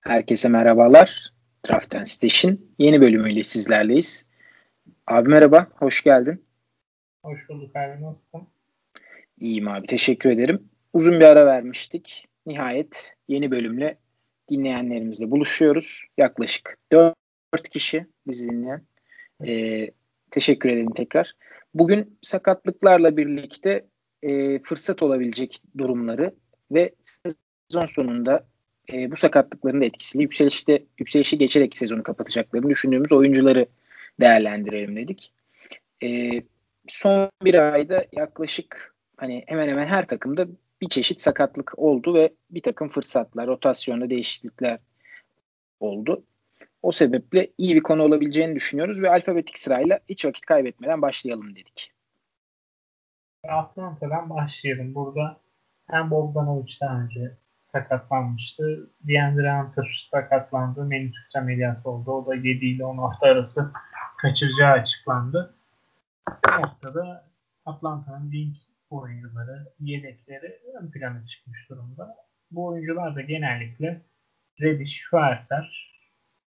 Herkese merhabalar. Draft and Station yeni bölümüyle sizlerleyiz. Abi merhaba, hoş geldin. Hoş bulduk abi, nasılsın? İyiyim abi, teşekkür ederim. Uzun bir ara vermiştik. Nihayet yeni bölümle dinleyenlerimizle buluşuyoruz. Yaklaşık 4 kişi bizi dinleyen. Ee, teşekkür ederim tekrar. Bugün sakatlıklarla birlikte e, fırsat olabilecek durumları ve sezon sonunda e, bu sakatlıkların da etkisiyle yükselişte yükselişi geçerek sezonu kapatacaklarını düşündüğümüz oyuncuları değerlendirelim dedik. E, son bir ayda yaklaşık hani hemen hemen her takımda bir çeşit sakatlık oldu ve bir takım fırsatlar, rotasyonda değişiklikler oldu. O sebeple iyi bir konu olabileceğini düşünüyoruz ve alfabetik sırayla hiç vakit kaybetmeden başlayalım dedik. Atlanta'dan başlayalım. Burada hem Bogdanovic'den önce sakatlanmıştı. DeAndre Hunter sakatlandı. Menütük ameliyatı oldu. O da 7 ile 10 hafta arası kaçıracağı açıklandı. Bu noktada Atlanta'nın link oyuncuları, yedekleri ön plana çıkmış durumda. Bu oyuncular da genellikle Reddish, Schwarzer,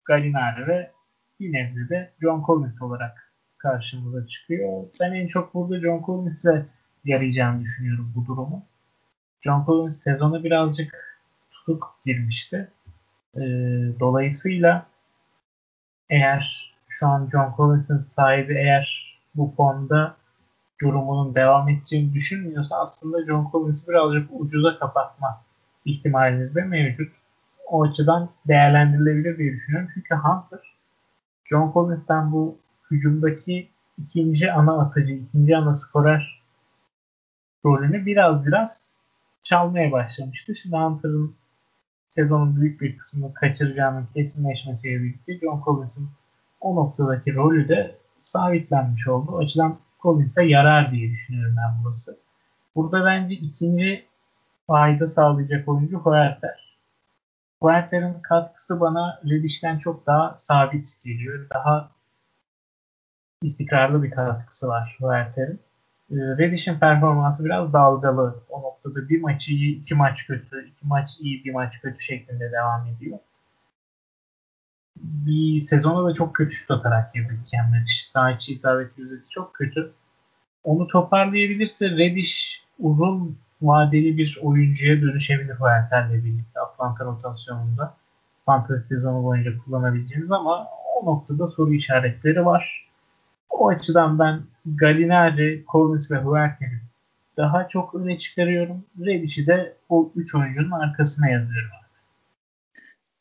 Gallinari ve bir nebze de John Collins olarak karşımıza çıkıyor. Ben en çok burada John Collins'e yarayacağını düşünüyorum bu durumu. John Collins sezonu birazcık tutuk girmişti. E, dolayısıyla eğer şu an John Collins'in sahibi eğer bu fonda durumunun devam edeceğini düşünmüyorsa aslında John Collins'i birazcık ucuza kapatma ihtimaliniz de mevcut. O açıdan değerlendirilebilir diye düşünüyorum. Çünkü Hunter John Collins'ten bu hücumdaki ikinci ana atıcı, ikinci ana skorer rolünü biraz biraz çalmaya başlamıştı. Şimdi Hunter'ın sezonun büyük bir kısmını kaçıracağının kesinleşmesiyle birlikte John Collins'in o noktadaki rolü de sabitlenmiş oldu. O açıdan Collins'e yarar diye düşünüyorum ben burası. Burada bence ikinci fayda sağlayacak oyuncu Huerter. Huerter'in katkısı bana Reddish'ten çok daha sabit geliyor. Daha istikrarlı bir katkısı var Huerter'in. Ee, Reddish'in performansı biraz dalgalı. O noktada bir maç iyi, iki maç kötü, iki maç iyi, bir maç kötü şeklinde devam ediyor. Bir sezona da çok kötü şut atarak girdi Cam. Sağ içi isabet yüzdesi çok kötü. Onu toparlayabilirse Reddish uzun vadeli bir oyuncuya dönüşebilir Huerter'le birlikte Atlanta rotasyonunda. Fantasy sezonu boyunca kullanabileceğiniz ama o noktada soru işaretleri var. O açıdan ben Gallinari, Collins ve Huerter'i daha çok öne çıkarıyorum. Reddish'i de o üç oyuncunun arkasına yazıyorum.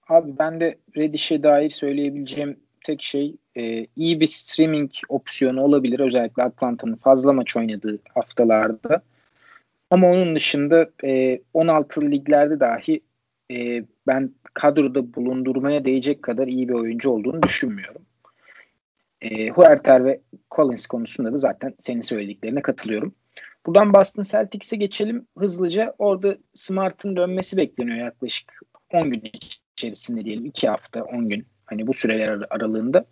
Abi ben de Reddish'e dair söyleyebileceğim tek şey e, iyi bir streaming opsiyonu olabilir. Özellikle Atlanta'nın fazla maç oynadığı haftalarda. Ama onun dışında e, 16 liglerde dahi e, ben kadroda bulundurmaya değecek kadar iyi bir oyuncu olduğunu düşünmüyorum. E, Huerter ve Collins konusunda da zaten senin söylediklerine katılıyorum. Buradan Boston Celtics'e geçelim hızlıca. Orada Smart'ın dönmesi bekleniyor yaklaşık 10 gün içerisinde diyelim 2 hafta 10 gün hani bu süreler ar- aralığında.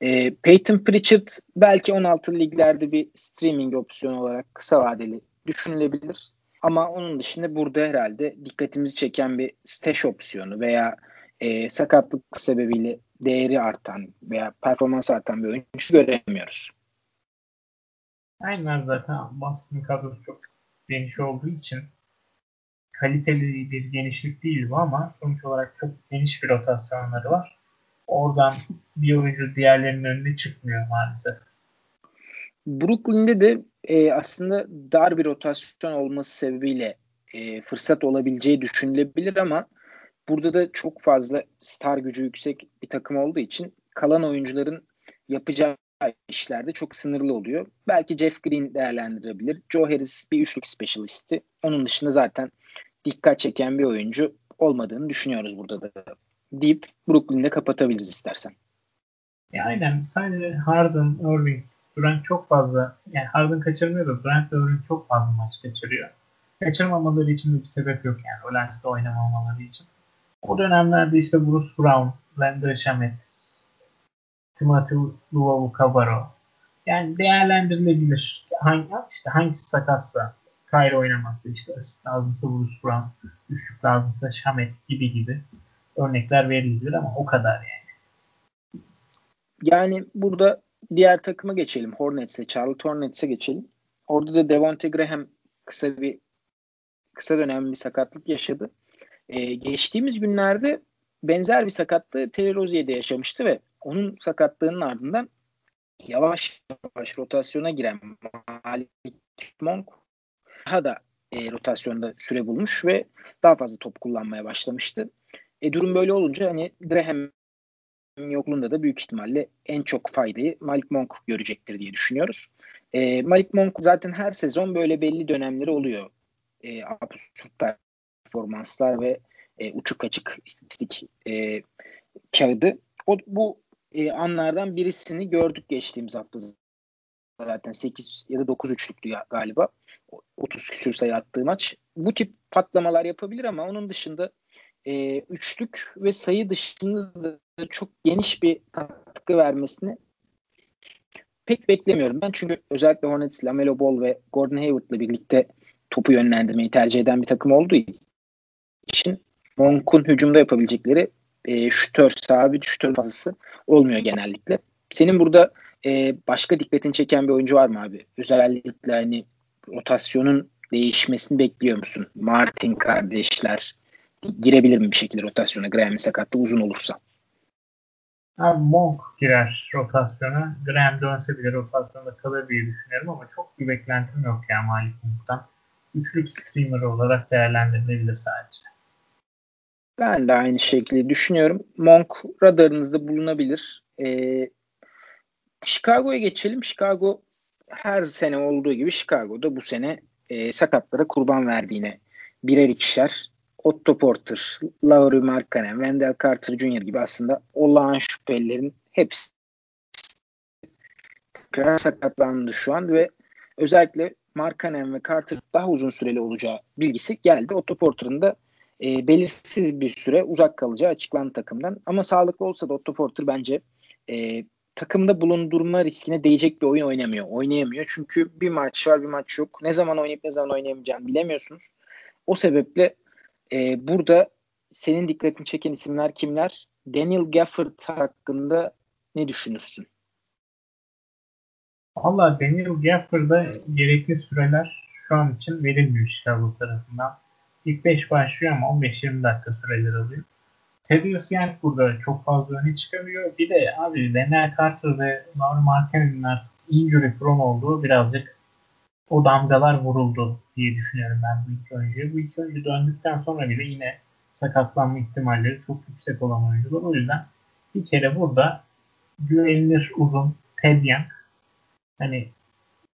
E, Peyton Pritchard belki 16 liglerde bir streaming opsiyonu olarak kısa vadeli düşünülebilir. Ama onun dışında burada herhalde dikkatimizi çeken bir stash opsiyonu veya e, sakatlık sebebiyle değeri artan veya performans artan bir oyuncu göremiyoruz. Aynen zaten Boston kadrosu çok geniş olduğu için kaliteli bir genişlik değil bu ama sonuç olarak çok geniş bir rotasyonları var. Oradan bir oyuncu diğerlerinin önüne çıkmıyor maalesef. Brooklyn'de de e, aslında dar bir rotasyon olması sebebiyle e, fırsat olabileceği düşünülebilir ama burada da çok fazla star gücü yüksek bir takım olduğu için kalan oyuncuların yapacağı işlerde çok sınırlı oluyor. Belki Jeff Green değerlendirebilir. Joe Harris bir üçlük specialisti. Onun dışında zaten dikkat çeken bir oyuncu olmadığını düşünüyoruz burada da. Deyip Brooklyn'de kapatabiliriz istersen. Ya aynen. Sadece Harden, Irving, Durant çok fazla yani Harden kaçırmıyor da Durant ve Irving çok fazla maç kaçırıyor. Kaçırmamaları için de bir sebep yok yani. Rolance'de oynamamaları için. O dönemlerde işte Bruce Brown, Landry Shamet, Timothy Luau Cabarro yani değerlendirilebilir. Hangi, işte hangisi sakatsa Kyrie oynamazsa işte asist lazımsa Bruce Brown, üçlük lazımsa Shamet gibi gibi örnekler verilebilir ama o kadar yani. Yani burada diğer takıma geçelim. Hornets'e, Charlotte Hornets'e geçelim. Orada da Devonte Graham kısa bir kısa dönem bir sakatlık yaşadı. Ee, geçtiğimiz günlerde benzer bir sakatlığı Terry Rozier'de yaşamıştı ve onun sakatlığının ardından yavaş yavaş rotasyona giren Malik Monk daha da e, rotasyonda süre bulmuş ve daha fazla top kullanmaya başlamıştı. E, durum böyle olunca hani Graham yokluğunda da büyük ihtimalle en çok faydayı Malik Monk görecektir diye düşünüyoruz. E, Malik Monk zaten her sezon böyle belli dönemleri oluyor. E, absürt performanslar ve e, uçuk açık istatistik e, kağıdı. O, bu e, anlardan birisini gördük geçtiğimiz hafta zaten 8 ya da 9 üçlüktü galiba. 30 küsür sayı attığı maç. Bu tip patlamalar yapabilir ama onun dışında e, üçlük ve sayı dışında da çok geniş bir katkı vermesini pek beklemiyorum ben. Çünkü özellikle Hornets, Lamelo Ball ve Gordon Hayward'la birlikte topu yönlendirmeyi tercih eden bir takım olduğu için Monk'un hücumda yapabilecekleri e, şütör, sabit şütör fazlası olmuyor genellikle. Senin burada e, başka dikkatini çeken bir oyuncu var mı abi? Özellikle hani rotasyonun değişmesini bekliyor musun? Martin kardeşler girebilir mi bir şekilde rotasyona Graham'in sakatlığı uzun olursa? Abi Monk girer rotasyona. Graham dönse bile rotasyonda kalır diye düşünüyorum ama çok bir beklentim yok ya Malik Monk'tan. Üçlük streamer olarak değerlendirilebilir sadece. Ben de aynı şekilde düşünüyorum. Monk radarınızda bulunabilir. Ee, Chicago'ya geçelim. Chicago her sene olduğu gibi Chicago'da bu sene e, sakatlara kurban verdiğine birer ikişer Otto Porter, Lauri Markkanen, Wendell Carter Jr. gibi aslında olağan şüphelilerin hepsi tekrar sakatlandı şu an ve özellikle Markkanen ve Carter daha uzun süreli olacağı bilgisi geldi. Otto Porter'ın da e, belirsiz bir süre uzak kalacağı açıklandı takımdan. Ama sağlıklı olsa da Otto Porter bence e, takımda bulundurma riskine değecek bir oyun oynamıyor. Oynayamıyor. Çünkü bir maç var bir maç yok. Ne zaman oynayıp ne zaman oynayamayacağını bilemiyorsunuz. O sebeple e, burada senin dikkatini çeken isimler kimler? Daniel Gafford hakkında ne düşünürsün? Valla Daniel Gafford'a gerekli süreler şu an için verilmiyor Chicago tarafından. İlk 5 başlıyor ama 15-20 dakika süreler alıyor. Thaddeus Young burada çok fazla öne çıkamıyor. Bir de abi Daniel Carter ve Laurie Markkanen'in injury prone olduğu birazcık o damgalar vuruldu diye düşünüyorum ben bu iki oyuncuya. Bu iki oyuncu döndükten sonra bile yine sakatlanma ihtimalleri çok yüksek olan oyuncular. O yüzden bir kere burada güvenilir uzun Ted Young hani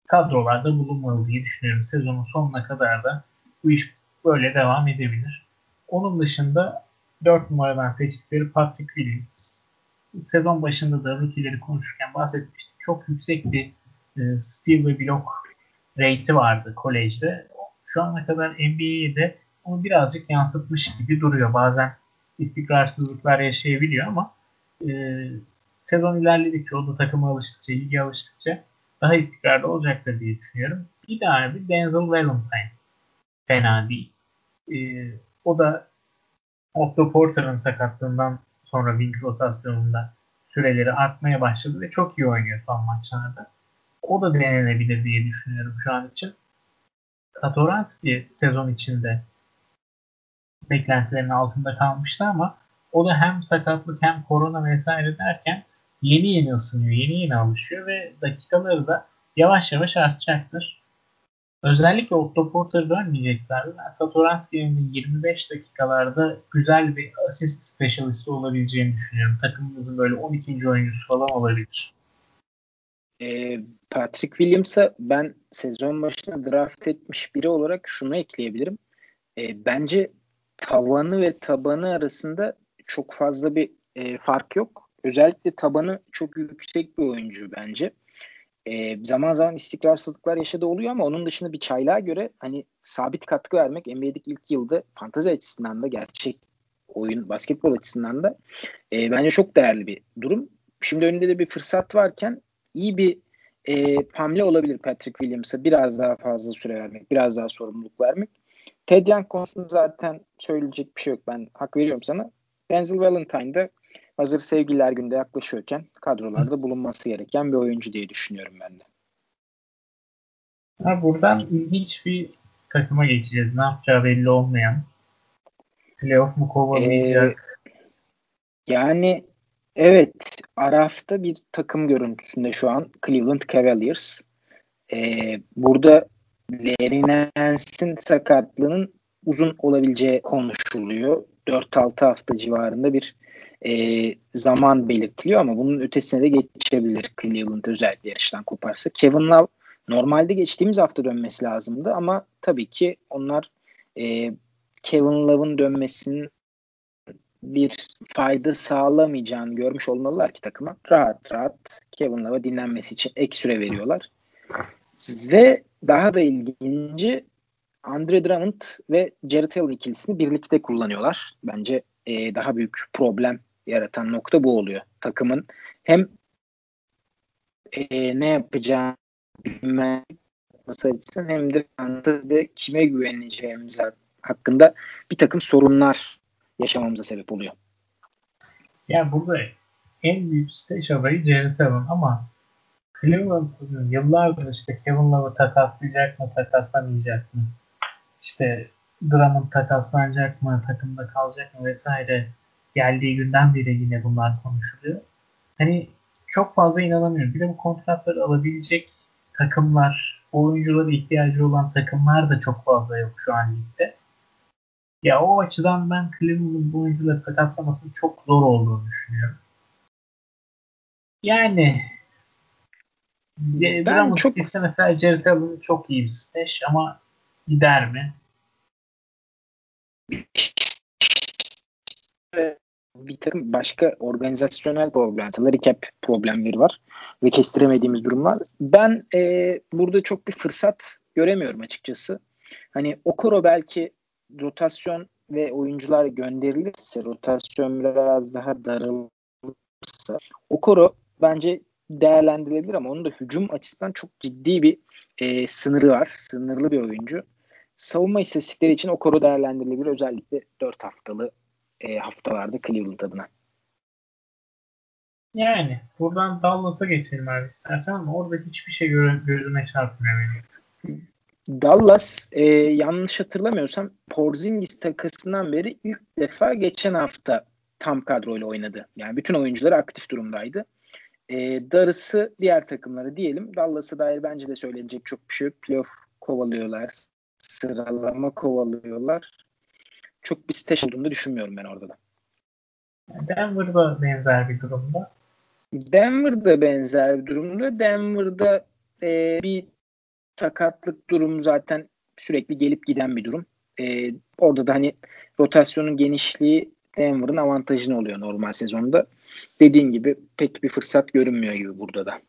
kadrolarda bulunmalı diye düşünüyorum. Sezonun sonuna kadar da bu iş böyle devam edebilir. Onun dışında 4 numaradan seçtikleri Patrick Williams. Sezon başında da rookie'leri konuşurken bahsetmiştik. Çok yüksek bir e, steal ve blok rate'i vardı kolejde. Şu ana kadar NBA'de de onu birazcık yansıtmış gibi duruyor. Bazen istikrarsızlıklar yaşayabiliyor ama e, sezon ilerledikçe, o da takıma alıştıkça, ilgi alıştıkça daha istikrarlı olacaktır diye düşünüyorum. Bir daha bir Denzel Valentine. Fena değil. E, o da Otto Porter'ın sakatlığından sonra wing rotasyonunda süreleri artmaya başladı ve çok iyi oynuyor son maçlarda. O da denenebilir diye düşünüyorum şu an için. Katoranski sezon içinde beklentilerin altında kalmıştı ama o da hem sakatlık hem korona vesaire derken yeni yeni ısınıyor, yeni yeni alışıyor ve dakikaları da yavaş yavaş artacaktır. Özellikle Otto Porter ben Satoranski'nin 25 dakikalarda güzel bir asist specialisti olabileceğini düşünüyorum. Takımımızın böyle 12. oyuncusu falan olabilir. E, Patrick Williams'a ben sezon başında draft etmiş biri olarak şunu ekleyebilirim. E, bence tavanı ve tabanı arasında çok fazla bir e, fark yok. Özellikle tabanı çok yüksek bir oyuncu bence. E, zaman zaman istikrarsızlıklar yaşadığı oluyor ama onun dışında bir çaylığa göre hani sabit katkı vermek NBA'deki ilk yılda fantazi açısından da gerçek oyun basketbol açısından da e, bence çok değerli bir durum. Şimdi önünde de bir fırsat varken iyi bir e, hamle olabilir Patrick Williams'a biraz daha fazla süre vermek, biraz daha sorumluluk vermek. Ted Young konusunda zaten söyleyecek bir şey yok. Ben hak veriyorum sana. Denzel Valentine de hazır sevgililer günde yaklaşıyorken kadrolarda bulunması gereken bir oyuncu diye düşünüyorum ben de. Ha, buradan ilginç bir takıma geçeceğiz. Ne yapacağı belli olmayan. Playoff mu kovalayacak? Ee, yani evet Araf'ta bir takım görüntüsünde şu an Cleveland Cavaliers. Ee, burada Larry Nance'in sakatlığının uzun olabileceği konuşuluyor. 4-6 hafta civarında bir e, zaman belirtiliyor ama bunun ötesine de geçebilir Cleveland özellikle yarıştan koparsa. Kevin Love normalde geçtiğimiz hafta dönmesi lazımdı ama tabii ki onlar e, Kevin Love'ın dönmesinin bir fayda sağlamayacağını görmüş olmalılar ki takıma. Rahat rahat Kevin Love'a dinlenmesi için ek süre veriyorlar. Ve daha da ilginci Andre Drummond ve Jared Allen ikilisini birlikte kullanıyorlar. Bence e, daha büyük problem yaratan nokta bu oluyor. Takımın hem e, ne yapacağını bilmesi hem de fantezide kime güveneceğimiz hakkında bir takım sorunlar yaşamamıza sebep oluyor. Yani burada en büyük stage adayı Jared Allen ama Cleveland'ın yıllardır işte Kevin Love'ı takaslayacak mı, takaslamayacak mı? İşte Drummond takaslanacak mı, takımda kalacak mı vesaire geldiği günden beri yine bunlar konuşuluyor. Hani çok fazla inanamıyorum. Bir de bu kontratları alabilecek takımlar, oyunculara ihtiyacı olan takımlar da çok fazla yok şu an ligde. Ya o açıdan ben Cleveland'ın bu oyuncuları takatlamasının çok zor olduğunu düşünüyorum. Yani ben çok ise mesela Jared Allen çok iyi bir stash ama gider mi? Bir takım başka organizasyonel problem, salary cap problemleri var ve kestiremediğimiz durumlar. Ben e, burada çok bir fırsat göremiyorum açıkçası. Hani Okoro belki rotasyon ve oyuncular gönderilirse, rotasyon biraz daha daralırsa Okoro bence değerlendirilebilir ama onun da hücum açısından çok ciddi bir e, sınırı var. Sınırlı bir oyuncu. Savunma istatistikleri için Okoro değerlendirilebilir. Özellikle 4 haftalı e, haftalarda Cleveland adına. Yani buradan Dallas'a geçelim abi istersen ama orada hiçbir şey gö- gözüme çarpmıyor benim. Dallas e, yanlış hatırlamıyorsam Porzingis takasından beri ilk defa geçen hafta tam kadroyla oynadı. Yani bütün oyuncuları aktif durumdaydı. E, darısı diğer takımları diyelim. Dallas'a dair bence de söylenecek çok bir şey yok. Playoff kovalıyorlar. Sıralama kovalıyorlar. Çok bir stage olduğunu düşünmüyorum ben orada da. Denver'da benzer bir durumda. Denver'da benzer bir durumda. Denver'da e, bir sakatlık durumu zaten sürekli gelip giden bir durum. E, orada da hani rotasyonun genişliği Denver'ın avantajını oluyor normal sezonda. Dediğin gibi pek bir fırsat görünmüyor gibi burada da.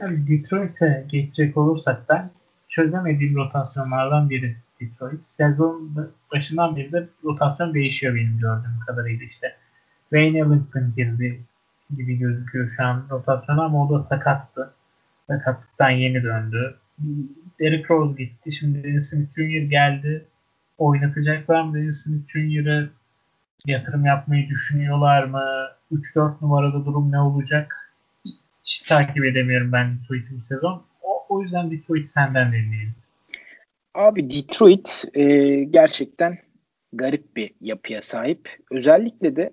Yani Detroit'e geçecek olursak ben çözemediğim rotasyonlardan biri Detroit. Sezon başından beri de rotasyon değişiyor benim gördüğüm kadarıyla işte. Wayne Ellington girdi gibi gözüküyor şu an rotasyona ama o da sakattı. Sakatlıktan yeni döndü. Derrick Rose gitti. Şimdi Dennis Smith Jr. geldi. Oynatacaklar mı Dennis Smith Jr.'ı? Yatırım yapmayı düşünüyorlar mı? 3-4 numarada durum ne olacak? Hiç takip edemiyorum ben Detroit'i sezon. O, o yüzden Detroit senden dinleyelim. Abi Detroit e, gerçekten garip bir yapıya sahip. Özellikle de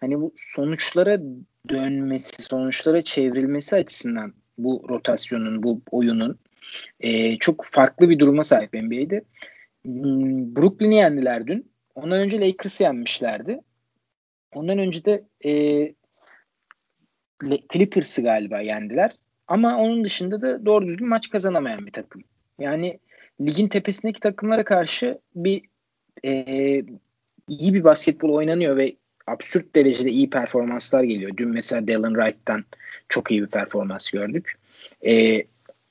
hani bu sonuçlara dönmesi, sonuçlara çevrilmesi açısından bu rotasyonun, bu oyunun e, çok farklı bir duruma sahip NBA'de. Hmm, Brooklyn'i yendiler dün. Ondan önce Lakers'ı yenmişlerdi. Ondan önce de e, Clippers'ı galiba yendiler. Ama onun dışında da doğru düzgün maç kazanamayan bir takım. Yani ligin tepesindeki takımlara karşı bir e, iyi bir basketbol oynanıyor ve absürt derecede iyi performanslar geliyor. Dün mesela Dylan Wright'tan çok iyi bir performans gördük. E,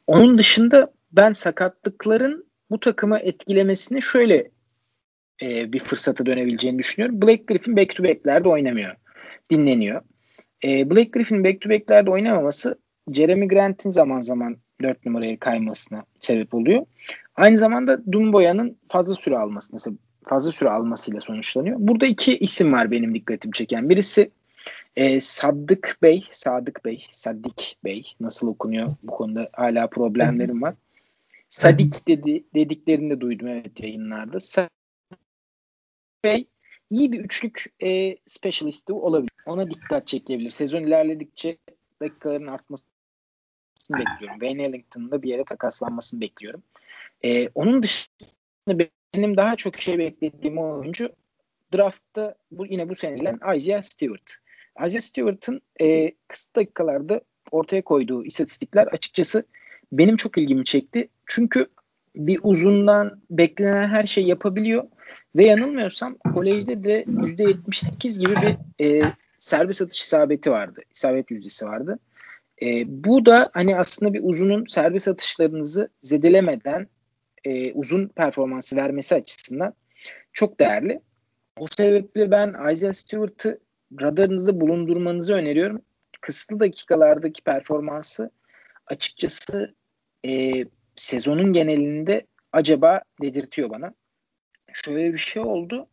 onun dışında ben sakatlıkların bu takımı etkilemesini şöyle e, bir fırsata dönebileceğini düşünüyorum. Blake Griffin back to back'lerde oynamıyor. Dinleniyor. E, Blake Griffin back to back'lerde oynamaması Jeremy Grant'in zaman zaman 4 numaraya kaymasına sebep oluyor. Aynı zamanda Dumboya'nın fazla süre alması. Mesela fazla süre almasıyla sonuçlanıyor. Burada iki isim var benim dikkatimi çeken. Birisi e, Sadık Bey, Sadık Bey, Sadik Bey nasıl okunuyor bu konuda hala problemlerim var. Sadik dedi, dediklerini de duydum evet yayınlarda. Sadik Bey iyi bir üçlük e, specialisti olabilir. Ona dikkat çekebilir. Sezon ilerledikçe dakikaların artmasını bekliyorum. Wayne Ellington'da bir yere takaslanmasını bekliyorum. E, onun dışında benim daha çok şey beklediğim oyuncu draftta bu yine bu seneyle Isaiah Stewart. Isaiah Stewart'ın e, kısa dakikalarda ortaya koyduğu istatistikler açıkçası benim çok ilgimi çekti. Çünkü bir uzundan beklenen her şey yapabiliyor ve yanılmıyorsam kolejde de %78 gibi bir e, serbest atış isabeti vardı. İsabet yüzdesi vardı. E, bu da hani aslında bir uzunun serbest atışlarınızı zedelemeden e, uzun performansı vermesi açısından çok değerli. O sebeple ben Isaiah Stewart'ı radarınızda bulundurmanızı öneriyorum. Kısıtlı dakikalardaki performansı açıkçası e, sezonun genelinde acaba dedirtiyor bana. Şöyle bir şey oldu.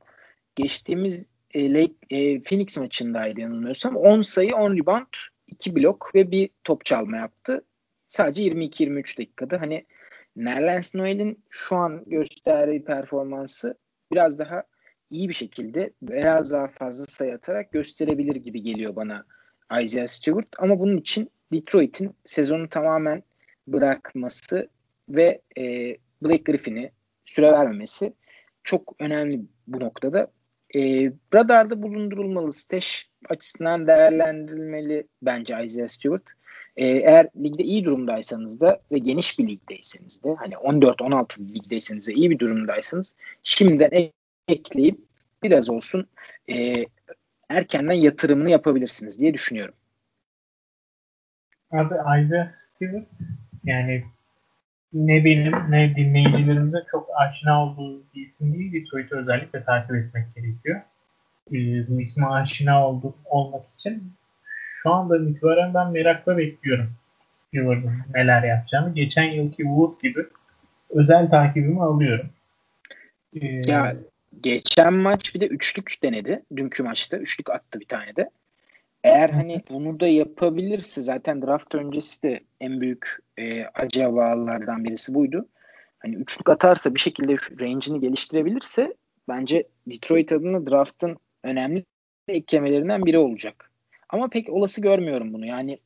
Geçtiğimiz e, Lake, e, Phoenix maçındaydı yanılmıyorsam. 10 sayı, 10 rebound, 2 blok ve bir top çalma yaptı. Sadece 22-23 dakikada. Hani Nerlens Noel'in şu an gösterdiği performansı biraz daha iyi bir şekilde biraz daha fazla sayı atarak gösterebilir gibi geliyor bana Isaiah Stewart. Ama bunun için Detroit'in sezonu tamamen bırakması ve e, Blake Griffin'i süre vermemesi çok önemli bu noktada. E, radarda bulundurulmalı, stash açısından değerlendirilmeli bence Isaiah Stewart. E, eğer ligde iyi durumdaysanız da ve geniş bir ligdeyseniz de hani 14-16 ligdeyseniz de iyi bir durumdaysanız şimdiden ekleyip biraz olsun e, erkenden yatırımını yapabilirsiniz diye düşünüyorum. Abi Isaiah Stewart yani ne benim ne dinleyicilerimize çok aşina olduğu bir isim değil. Detroit'i özellikle takip etmek gerekiyor. Ee, bu isme aşina oldu, olmak için şu anda itibaren ben merakla bekliyorum. Stewart'ın neler yapacağını. Geçen yılki Wood gibi özel takibimi alıyorum. Ee, ya geçen maç bir de üçlük denedi. Dünkü maçta üçlük attı bir tane de. Eğer hani bunu da yapabilirse zaten draft öncesi de en büyük e, acabalardan birisi buydu. Hani üçlük atarsa bir şekilde range'ini geliştirebilirse bence Detroit adına draft'ın önemli eklemelerinden biri olacak. Ama pek olası görmüyorum bunu. Yani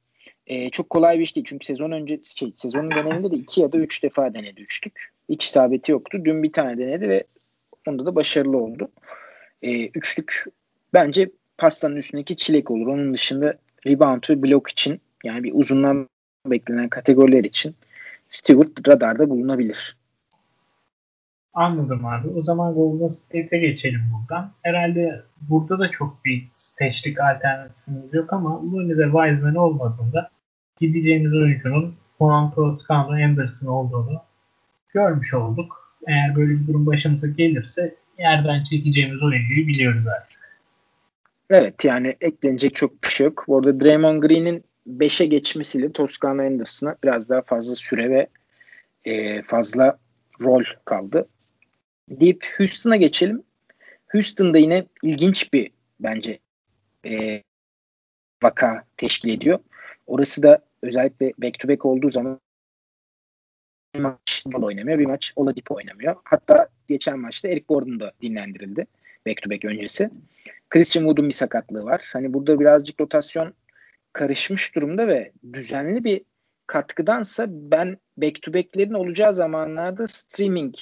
e, çok kolay bir iş değil. Çünkü sezon önce şey, sezonun genelinde de iki ya da üç defa denedi üçlük. Hiç isabeti yoktu. Dün bir tane denedi ve onda da başarılı oldu. E, üçlük bence pastanın üstündeki çilek olur. Onun dışında rebound ve blok için yani bir uzundan beklenen kategoriler için Stewart radarda bulunabilir. Anladım abi. O zaman Golden State'e geçelim buradan. Herhalde burada da çok bir teşvik alternatifimiz yok ama Looney ve Wiseman olmadığında gideceğimiz oyuncunun Juan Toscano Anderson olduğunu görmüş olduk. Eğer böyle bir durum başımıza gelirse yerden çekeceğimiz oyuncuyu biliyoruz artık. Evet yani eklenecek çok bir şey yok. Bu arada Draymond Green'in 5'e geçmesiyle Toscano Anderson'a biraz daha fazla süre ve e, fazla rol kaldı. Deyip Houston'a geçelim. Houston'da yine ilginç bir bence e, vaka teşkil ediyor. Orası da özellikle back to back olduğu zaman bir maç oynamıyor, bir maç Oladipo oynamıyor. Hatta geçen maçta Eric Gordon da dinlendirildi back to back öncesi. Christian Wood'un bir sakatlığı var. Hani burada birazcık rotasyon karışmış durumda ve düzenli bir katkıdansa ben back to back'lerin olacağı zamanlarda streaming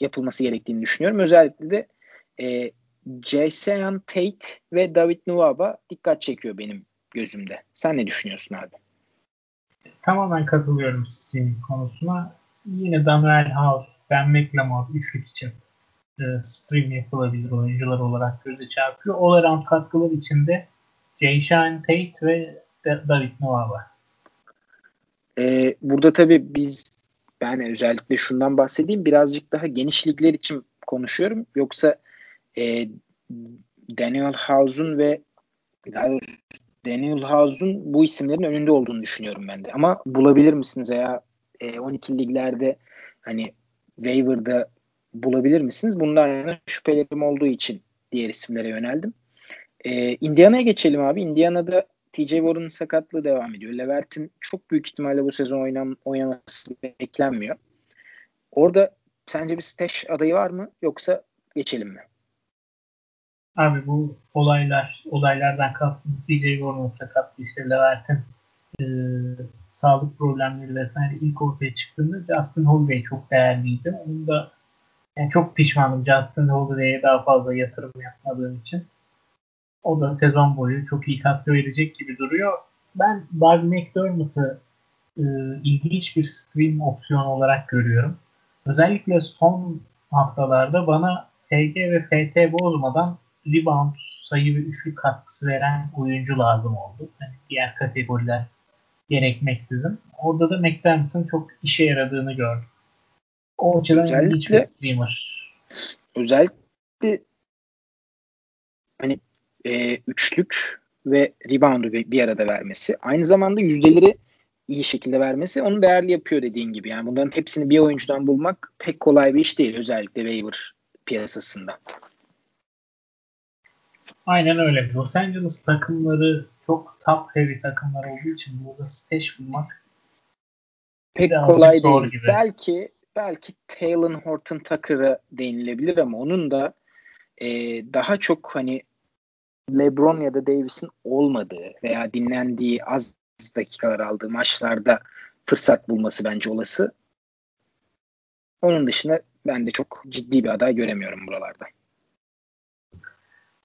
yapılması gerektiğini düşünüyorum. Özellikle de e, Jason Tate ve David Nuaba dikkat çekiyor benim gözümde. Sen ne düşünüyorsun abi? Tamamen katılıyorum streaming konusuna. Yine Daniel House, Ben McLemore üçlük için e, stream yapılabilir oyuncular olarak göze çarpıyor. All around katkılar için de Jason Tate ve David Nuaba. Ee, burada tabii biz ben özellikle şundan bahsedeyim. Birazcık daha geniş ligler için konuşuyorum. Yoksa e, Daniel House'un ve Daniel House'un bu isimlerin önünde olduğunu düşünüyorum ben de. Ama bulabilir misiniz e, 12 liglerde hani waiver'da bulabilir misiniz? Bundan yana şüphelerim olduğu için diğer isimlere yöneldim. Ee, Indiana'ya geçelim abi. Indiana'da TJ Warren'ın sakatlığı devam ediyor. Levert'in çok büyük ihtimalle bu sezon oynam oynaması beklenmiyor. Orada sence bir stash adayı var mı yoksa geçelim mi? Abi bu olaylar, olaylardan kastım TJ Warren'ın sakatlığı işte Levert'in e, sağlık problemleri vesaire ilk ortaya çıktığında Justin Holiday çok değerliydi. Onun da yani çok pişmanım Justin Holiday'e daha fazla yatırım yapmadığım için. O da sezon boyu çok iyi katkı verecek gibi duruyor. Ben Doug McDermott'ı e, ilginç bir stream opsiyonu olarak görüyorum. Özellikle son haftalarda bana FG ve FT bozmadan rebound sayı ve üçlük katkısı veren oyuncu lazım oldu. Yani diğer kategoriler gerekmeksizin. Orada da McDermott'ın çok işe yaradığını gördüm. O açıdan özellikle, ilginç bir streamer. Özellikle hani e, üçlük ve reboundu bir arada vermesi. Aynı zamanda yüzdeleri iyi şekilde vermesi onu değerli yapıyor dediğin gibi. Yani bunların hepsini bir oyuncudan bulmak pek kolay bir iş değil. Özellikle waiver piyasasında. Aynen öyle. Los Angeles takımları çok top heavy takımlar olduğu için burada stash bulmak pek kolay değil. Gibi. Belki belki Taylor Horton Tucker'a değinilebilir ama onun da e, daha çok hani LeBron ya da Davis'in olmadığı veya dinlendiği az dakikalar aldığı maçlarda fırsat bulması bence olası. Onun dışında ben de çok ciddi bir aday göremiyorum buralarda.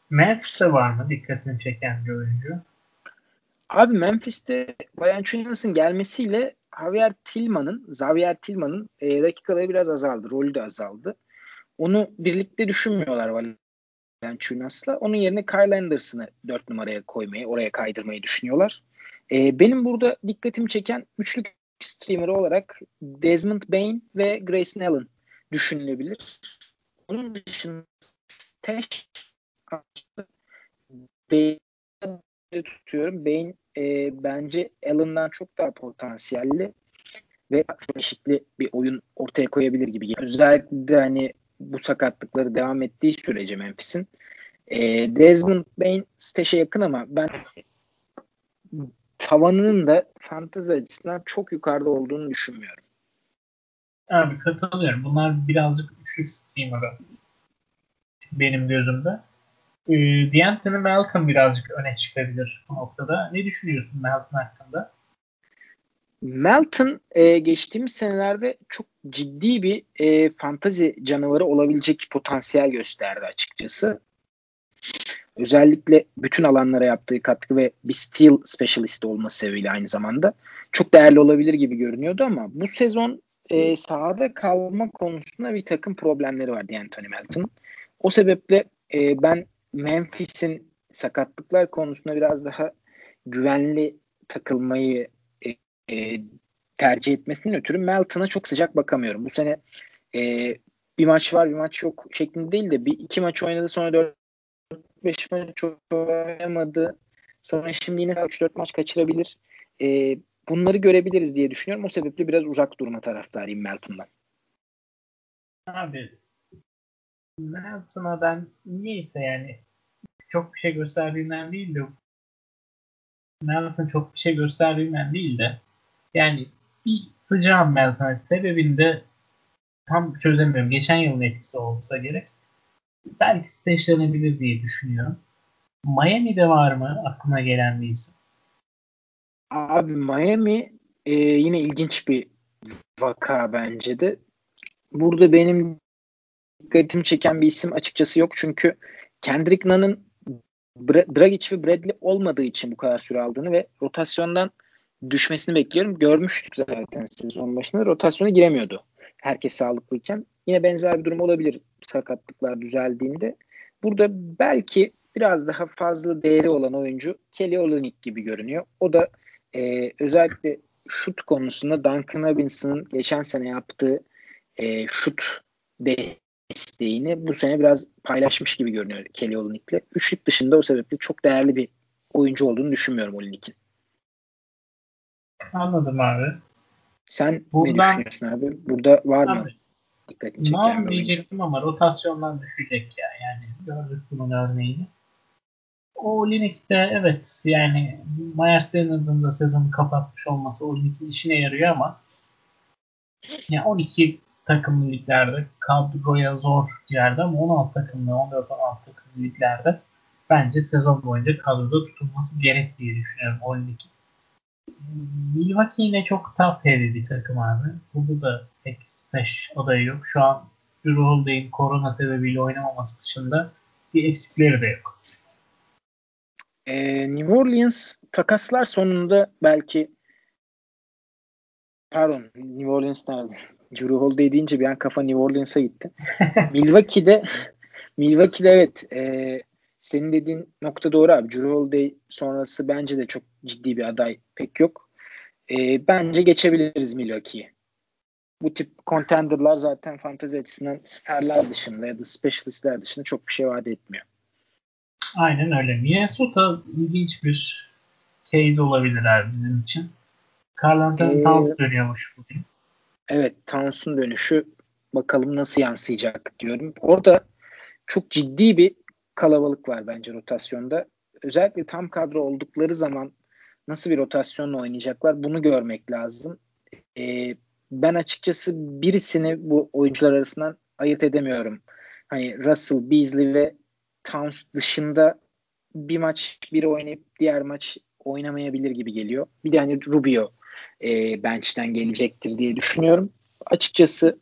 Memphis'te var mı dikkatini çeken bir oyuncu? Abi Memphis'te Valanciunas'ın gelmesiyle Javier Tillman'ın Xavier Tillman'ın e, dakikaları biraz azaldı. Rolü de azaldı. Onu birlikte düşünmüyorlar Valanciunas'la. Onun yerine Kyle Anderson'ı 4 numaraya koymayı, oraya kaydırmayı düşünüyorlar. E, benim burada dikkatimi çeken üçlük streamer olarak Desmond Bain ve Grayson Allen düşünülebilir. Onun dışında Stash tutuyorum. Bain e, bence Allen'dan çok daha potansiyelli ve eşitli bir oyun ortaya koyabilir gibi geliyor. Özellikle hani bu sakatlıkları devam ettiği sürece Memphis'in e, Desmond Bain Stash'e yakın ama ben tavanının da fantezi açısından çok yukarıda olduğunu düşünmüyorum. Abi katılıyorum. Bunlar birazcık üçlük streamer'ı benim gözümde. E, D'Anthony Malcolm birazcık öne çıkabilir bu noktada. Ne düşünüyorsun Melton hakkında? Melton e, geçtiğimiz senelerde çok ciddi bir e, fantazi canavarı olabilecek potansiyel gösterdi açıkçası. Özellikle bütün alanlara yaptığı katkı ve bir steel specialist olması sebebiyle aynı zamanda çok değerli olabilir gibi görünüyordu ama bu sezon e, sahada kalma konusunda bir takım problemleri vardı Anthony Melton. O sebeple e, ben Memphis'in sakatlıklar konusunda biraz daha güvenli takılmayı e, e, tercih etmesinden ötürü Melton'a çok sıcak bakamıyorum. Bu sene e, bir maç var bir maç yok şeklinde değil de bir iki maç oynadı sonra dört 5 maç oynamadı. Sonra şimdi yine 3-4 maç kaçırabilir. E, bunları görebiliriz diye düşünüyorum. O sebeple biraz uzak durma taraftarıyım Melton'dan. Abi Melton'a ben niyeyse yani çok bir şey gösterdiğinden değil de Melton çok bir şey gösterdiğinden değil de yani bir sıcağım Melton'a sebebinde tam çözemiyorum. Geçen yılın etkisi olsa gerek belki stage'lenebilir diye düşünüyorum. Miami'de var mı aklına gelen bir isim? Abi Miami e, yine ilginç bir vaka bence de. Burada benim dikkatimi çeken bir isim açıkçası yok. Çünkü Kendrick Nunn'ın Dragic ve Bradley olmadığı için bu kadar süre aldığını ve rotasyondan düşmesini bekliyorum. Görmüştük zaten sezon başında. Rotasyona giremiyordu. Herkes sağlıklıyken. Yine benzer bir durum olabilir sakatlıklar düzeldiğinde. Burada belki biraz daha fazla değeri olan oyuncu Kelly Olynyk gibi görünüyor. O da e, özellikle şut konusunda Duncan Robinson'ın geçen sene yaptığı e, şut desteğini bu sene biraz paylaşmış gibi görünüyor Kelly Olynyk'le. Üçlük dışında o sebeple çok değerli bir oyuncu olduğunu düşünmüyorum Olynyk'in. Anladım abi. Sen Buradan, ne düşünüyorsun abi? Burada var abi, mı? dikkatini çeken bir diyecektim ama rotasyondan düşecek ya. Yani gördük bunun örneğini. O Linik'te evet yani Myers Leonard'ın da sezonu kapatmış olması o Linik'in işine yarıyor ama yani 12 takımlı liglerde kadroya zor yerde ama 16 takımlı 14-16 takımlı liglerde bence sezon boyunca kadroda tutulması gerek diye düşünüyorum lig. Milwaukee yine çok top bir takım abi. Burada da pek stash adayı yok. Şu an Drew Holiday'in korona sebebiyle oynamaması dışında bir eksikleri de yok. Ee, New Orleans takaslar sonunda belki pardon New Orleans nerede? Drew Holiday deyince bir an kafa New Orleans'a gitti. Milwaukee'de Milwaukee'de evet e, senin dediğin nokta doğru abi. Drew Holiday sonrası bence de çok ciddi bir aday pek yok. E, bence geçebiliriz Milwaukee'yi. Bu tip contenderlar zaten fantezi açısından starlar dışında ya da specialistler dışında çok bir şey vaat etmiyor. Aynen öyle. Minnesota ilginç bir case olabilirler bizim için. Carl Anthony ee, Towns dönüyormuş bugün. Evet Towns'un dönüşü bakalım nasıl yansıyacak diyorum. Orada çok ciddi bir kalabalık var bence rotasyonda. Özellikle tam kadro oldukları zaman nasıl bir rotasyonla oynayacaklar bunu görmek lazım. Ee, ben açıkçası birisini bu oyuncular arasından ayırt edemiyorum. Hani Russell, Beasley ve Towns dışında bir maç biri oynayıp diğer maç oynamayabilir gibi geliyor. Bir de hani Rubio e, bench'ten gelecektir diye düşünüyorum. Açıkçası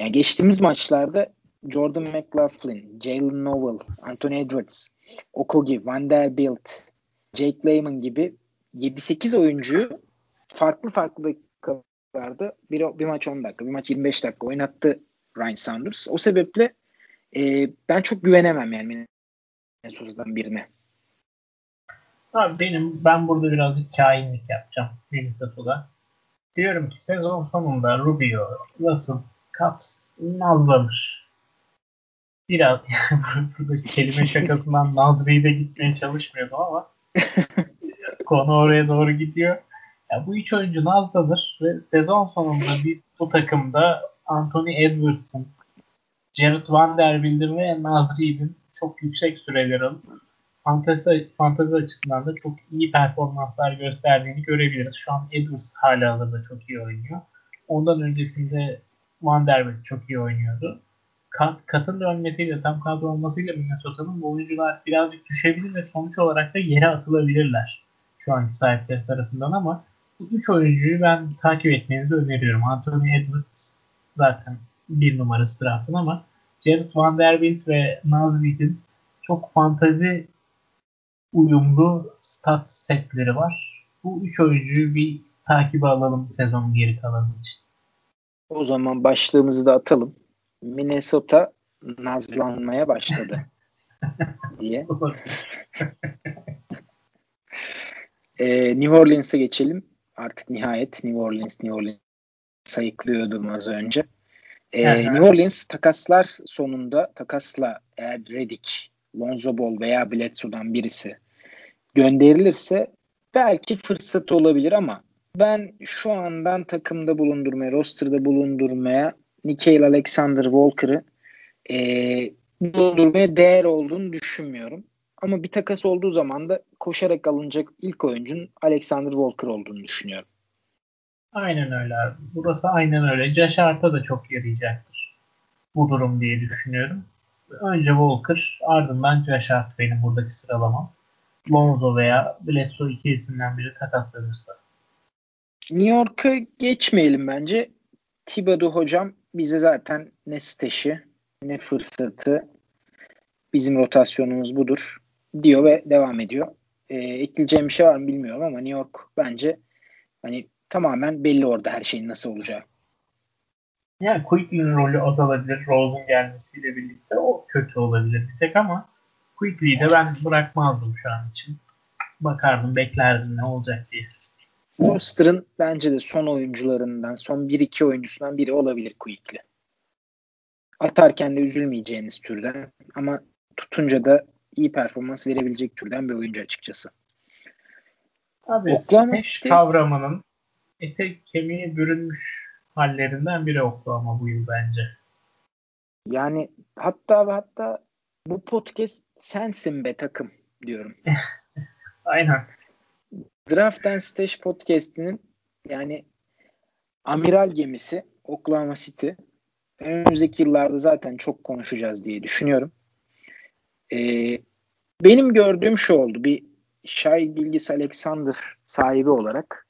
yani geçtiğimiz maçlarda Jordan McLaughlin, Jalen Noel, Anthony Edwards, Okogi, Vanderbilt, Jake Layman gibi 7-8 oyuncuyu farklı farklı dakikalarda bir, bir maç 10 dakika, bir maç 25 dakika oynattı Ryan Saunders. O sebeple e, ben çok güvenemem yani Minnesota'dan birine. Abi benim ben burada birazcık kainlik yapacağım Minnesota'da. Diyorum ki sezon sonunda Rubio, Russell, Katz nazlanır. Biraz burada kelime şakasından Nazri'yi de gitmeye çalışmıyordum ama konu oraya doğru gidiyor. Ya bu üç oyuncu nazlanır ve sezon sonunda bir bu takımda Anthony Edwards'ın, Jared Vanderbilt'in ve Nazri'nin çok yüksek süreler alıp fantezi, fantezi açısından da çok iyi performanslar gösterdiğini görebiliriz. Şu an Edwards hala alırda çok iyi oynuyor. Ondan öncesinde Vanderbilt çok iyi oynuyordu. Kat, katın dönmesiyle, tam kadro olmasıyla Minnesota'nın bu oyuncular birazcık düşebilir ve sonuç olarak da yere atılabilirler şu anki sahipleri tarafından ama bu üç oyuncuyu ben takip etmenizi öneriyorum. Anthony Edwards zaten bir numarası draftın ama Jared Vanderbilt ve Nazrid'in çok fantazi uyumlu stat setleri var. Bu üç oyuncuyu bir takibe alalım sezonun geri kalanı için. O zaman başlığımızı da atalım. Minnesota nazlanmaya başladı diye. ee, New Orleans'a geçelim. Artık nihayet New Orleans, New Orleans sayıklıyordum az önce. Ee, New Orleans takaslar sonunda takasla eğer Redick, Lonzo Ball veya Bledsoe'dan birisi gönderilirse belki fırsat olabilir ama ben şu andan takımda bulundurmaya, rosterda bulundurmaya Nikail Alexander Walker'ı e, bulundurmaya değer olduğunu düşünmüyorum. Ama bir takas olduğu zaman da koşarak alınacak ilk oyuncunun Alexander Walker olduğunu düşünüyorum. Aynen öyle abi. Burası aynen öyle. Hart'a da çok yarayacaktır bu durum diye düşünüyorum. Önce Walker ardından Josh Hart benim buradaki sıralamam. Lonzo veya Bledsoe ikisinden biri takaslanırsa. New York'a geçmeyelim bence. Thibodeau hocam bize zaten ne steşi ne fırsatı bizim rotasyonumuz budur diyor ve devam ediyor. E, ekleyeceğim bir şey var mı bilmiyorum ama New York bence hani tamamen belli orada her şeyin nasıl olacağı. Yani Quickly'nin rolü azalabilir. Rose'un gelmesiyle birlikte o kötü olabilir bir tek ama Quickly'yi de ben bırakmazdım şu an için. Bakardım, beklerdim ne olacak diye. Roster'ın bence de son oyuncularından, son 1-2 oyuncusundan biri olabilir Quickly. Atarken de üzülmeyeceğiniz türden ama tutunca da iyi performans verebilecek türden bir oyuncu açıkçası. Abi Oklahoma State kavramının etek kemiğe bürünmüş hallerinden biri Oklahoma bu yıl bence. Yani hatta ve hatta bu podcast sensin be takım diyorum. Aynen. Draft and Stash podcast'inin yani amiral gemisi Oklahoma City. Önümüzdeki yıllarda zaten çok konuşacağız diye düşünüyorum. Ee, benim gördüğüm şu oldu. Bir Şay Bilgis Alexander sahibi olarak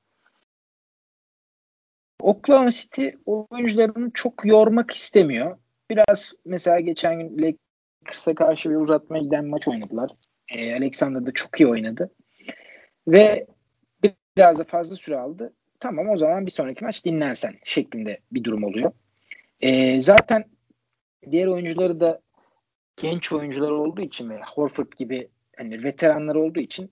Oklahoma City oyuncularını çok yormak istemiyor. Biraz mesela geçen gün Lakers'a karşı bir uzatmaya giden maç oynadılar. Ee, Alexander da çok iyi oynadı. Ve biraz da fazla süre aldı. Tamam o zaman bir sonraki maç dinlensen şeklinde bir durum oluyor. Ee, zaten diğer oyuncuları da genç oyuncular olduğu için ve Horford gibi hani veteranlar olduğu için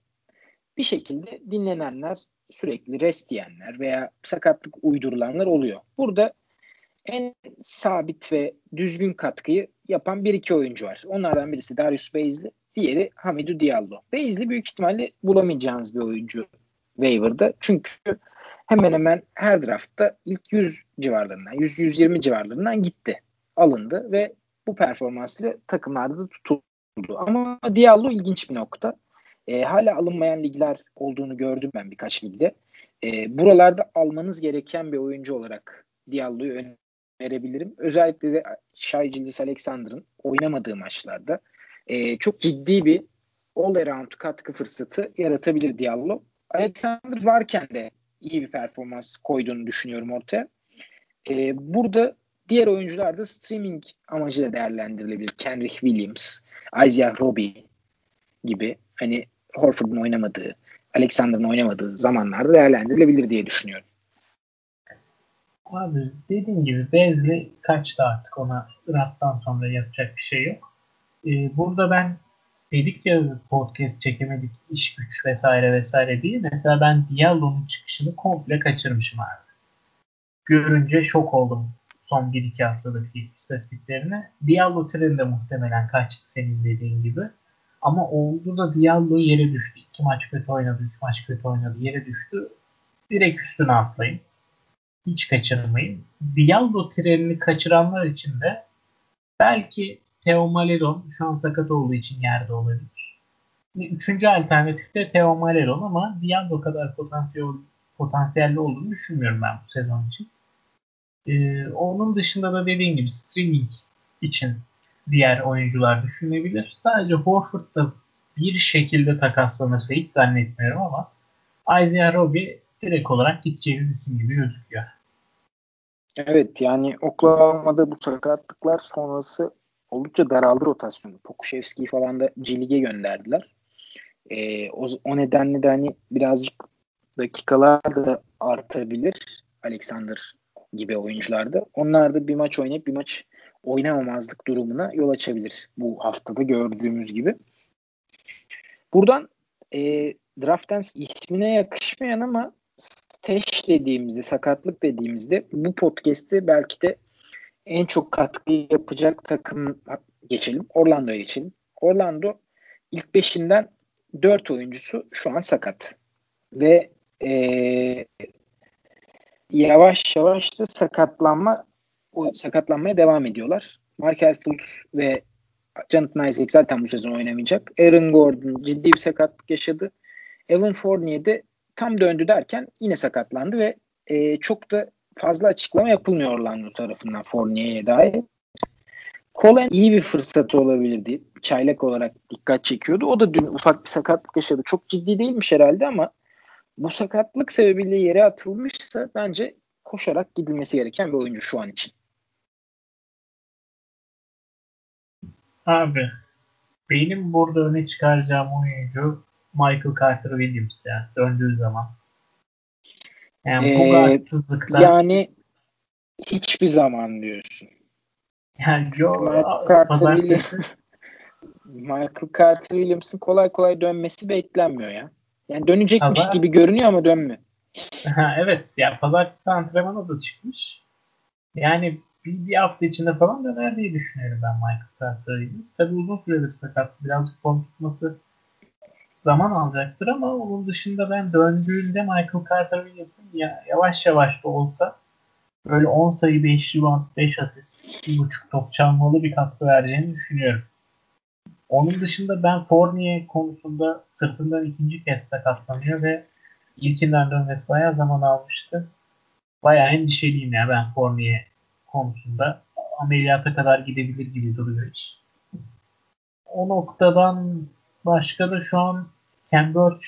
bir şekilde dinlenenler sürekli rest diyenler veya sakatlık uydurulanlar oluyor. Burada en sabit ve düzgün katkıyı yapan bir iki oyuncu var. Onlardan birisi Darius Beyzli, diğeri Hamidou Diallo. Beyzli büyük ihtimalle bulamayacağınız bir oyuncu waiver'da. Çünkü hemen hemen her draftta ilk 100 civarlarından, 100-120 civarlarından gitti. Alındı ve bu performansla takımlarda da tutuldu. Ama Diallo ilginç bir nokta. E, hala alınmayan ligler olduğunu gördüm ben birkaç ligde. E, buralarda almanız gereken bir oyuncu olarak Diallo'yu önerebilirim. Özellikle de Shai Gildes Alexander'ın oynamadığı maçlarda e, çok ciddi bir all-around katkı fırsatı yaratabilir Diallo. Alexander varken de iyi bir performans koyduğunu düşünüyorum ortaya. E, burada diğer oyuncular da streaming amacıyla değerlendirilebilir. Kenrich Williams, Isaiah Roby gibi hani Horford'un oynamadığı, Alexander'ın oynamadığı zamanlarda değerlendirilebilir diye düşünüyorum. Abi dediğim gibi Bezli kaçtı artık ona Irak'tan sonra yapacak bir şey yok. Ee, burada ben dedik ya podcast çekemedik iş güç vesaire vesaire diye. Mesela ben Diallo'nun çıkışını komple kaçırmışım abi. Görünce şok oldum son 1-2 haftadaki istatistiklerine. Diallo trende muhtemelen kaçtı senin dediğin gibi. Ama oldu da Diallo yere düştü. 2 maç kötü oynadı, 3 maç kötü oynadı, yere düştü. Direkt üstüne atlayın. Hiç kaçırmayın. Diallo trenini kaçıranlar için de belki Theo Maledon şu an sakat olduğu için yerde olabilir. Üçüncü alternatif de Theo Maledon ama Diallo kadar potansiyel, potansiyelli olduğunu düşünmüyorum ben bu sezon için. Ee, onun dışında da dediğim gibi streaming için diğer oyuncular düşünebilir. Sadece Horford da bir şekilde takaslanırsa hiç zannetmiyorum ama Isaiah Roby direkt olarak gideceğimiz isim gibi gözüküyor. Evet yani Oklahoma'da bu sakatlıklar sonrası oldukça daraldı rotasyonu. Pokuševski'yi falan da C gönderdiler. E, o, o nedenle de hani birazcık dakikalar da artabilir Alexander gibi oyuncularda. Onlar da bir maç oynayıp bir maç oynamamazlık durumuna yol açabilir bu haftada gördüğümüz gibi. Buradan e, draft'tan ismine yakışmayan ama stash dediğimizde, sakatlık dediğimizde bu podcast'i belki de en çok katkı yapacak takım geçelim. Orlando'ya geçelim. Orlando ilk beşinden dört oyuncusu şu an sakat. Ve e, yavaş yavaş da sakatlanma sakatlanmaya devam ediyorlar. Markel Fultz ve Jonathan Isaac zaten bu sezon oynamayacak. Aaron Gordon ciddi bir sakatlık yaşadı. Evan Fournier de tam döndü derken yine sakatlandı ve e, çok da fazla açıklama yapılmıyor Orlando tarafından Fournier'e dair. Colen iyi bir fırsatı olabilirdi. Çaylak olarak dikkat çekiyordu. O da dün ufak bir sakatlık yaşadı. Çok ciddi değilmiş herhalde ama bu sakatlık sebebiyle yere atılmışsa bence koşarak gidilmesi gereken bir oyuncu şu an için. Abi benim burada öne çıkaracağım oyuncu Michael Carter Williams ya döndüğü zaman. Yani ee, bu guardsızlıkta yani hiçbir zaman diyorsun. Yani Joe Michael Carter, Michael Carter Williams'ın kolay kolay dönmesi beklenmiyor ya. Yani dönecekmiş Pazar... gibi görünüyor ama dönmüyor. evet ya pazartesi antrenmana da çıkmış. Yani bir, bir hafta içinde falan döner diye düşünüyorum ben Michael Carter'ı. Tabi uzun süredir sakat. Birazcık form tutması zaman alacaktır ama onun dışında ben döndüğünde Michael Carter Williams'ın yavaş yavaş da olsa böyle 10 sayı 5 rebound 5 asist 1.5 top çalmalı bir katkı vereceğini düşünüyorum. Onun dışında ben Fournier konusunda sırtından ikinci kez sakatlanıyor ve ilkinden dönmesi bayağı zaman almıştı. Bayağı endişeliyim ya ben Fournier konusunda. Ameliyata kadar gidebilir gibi duruyor iş. O noktadan başka da şu an Cambridge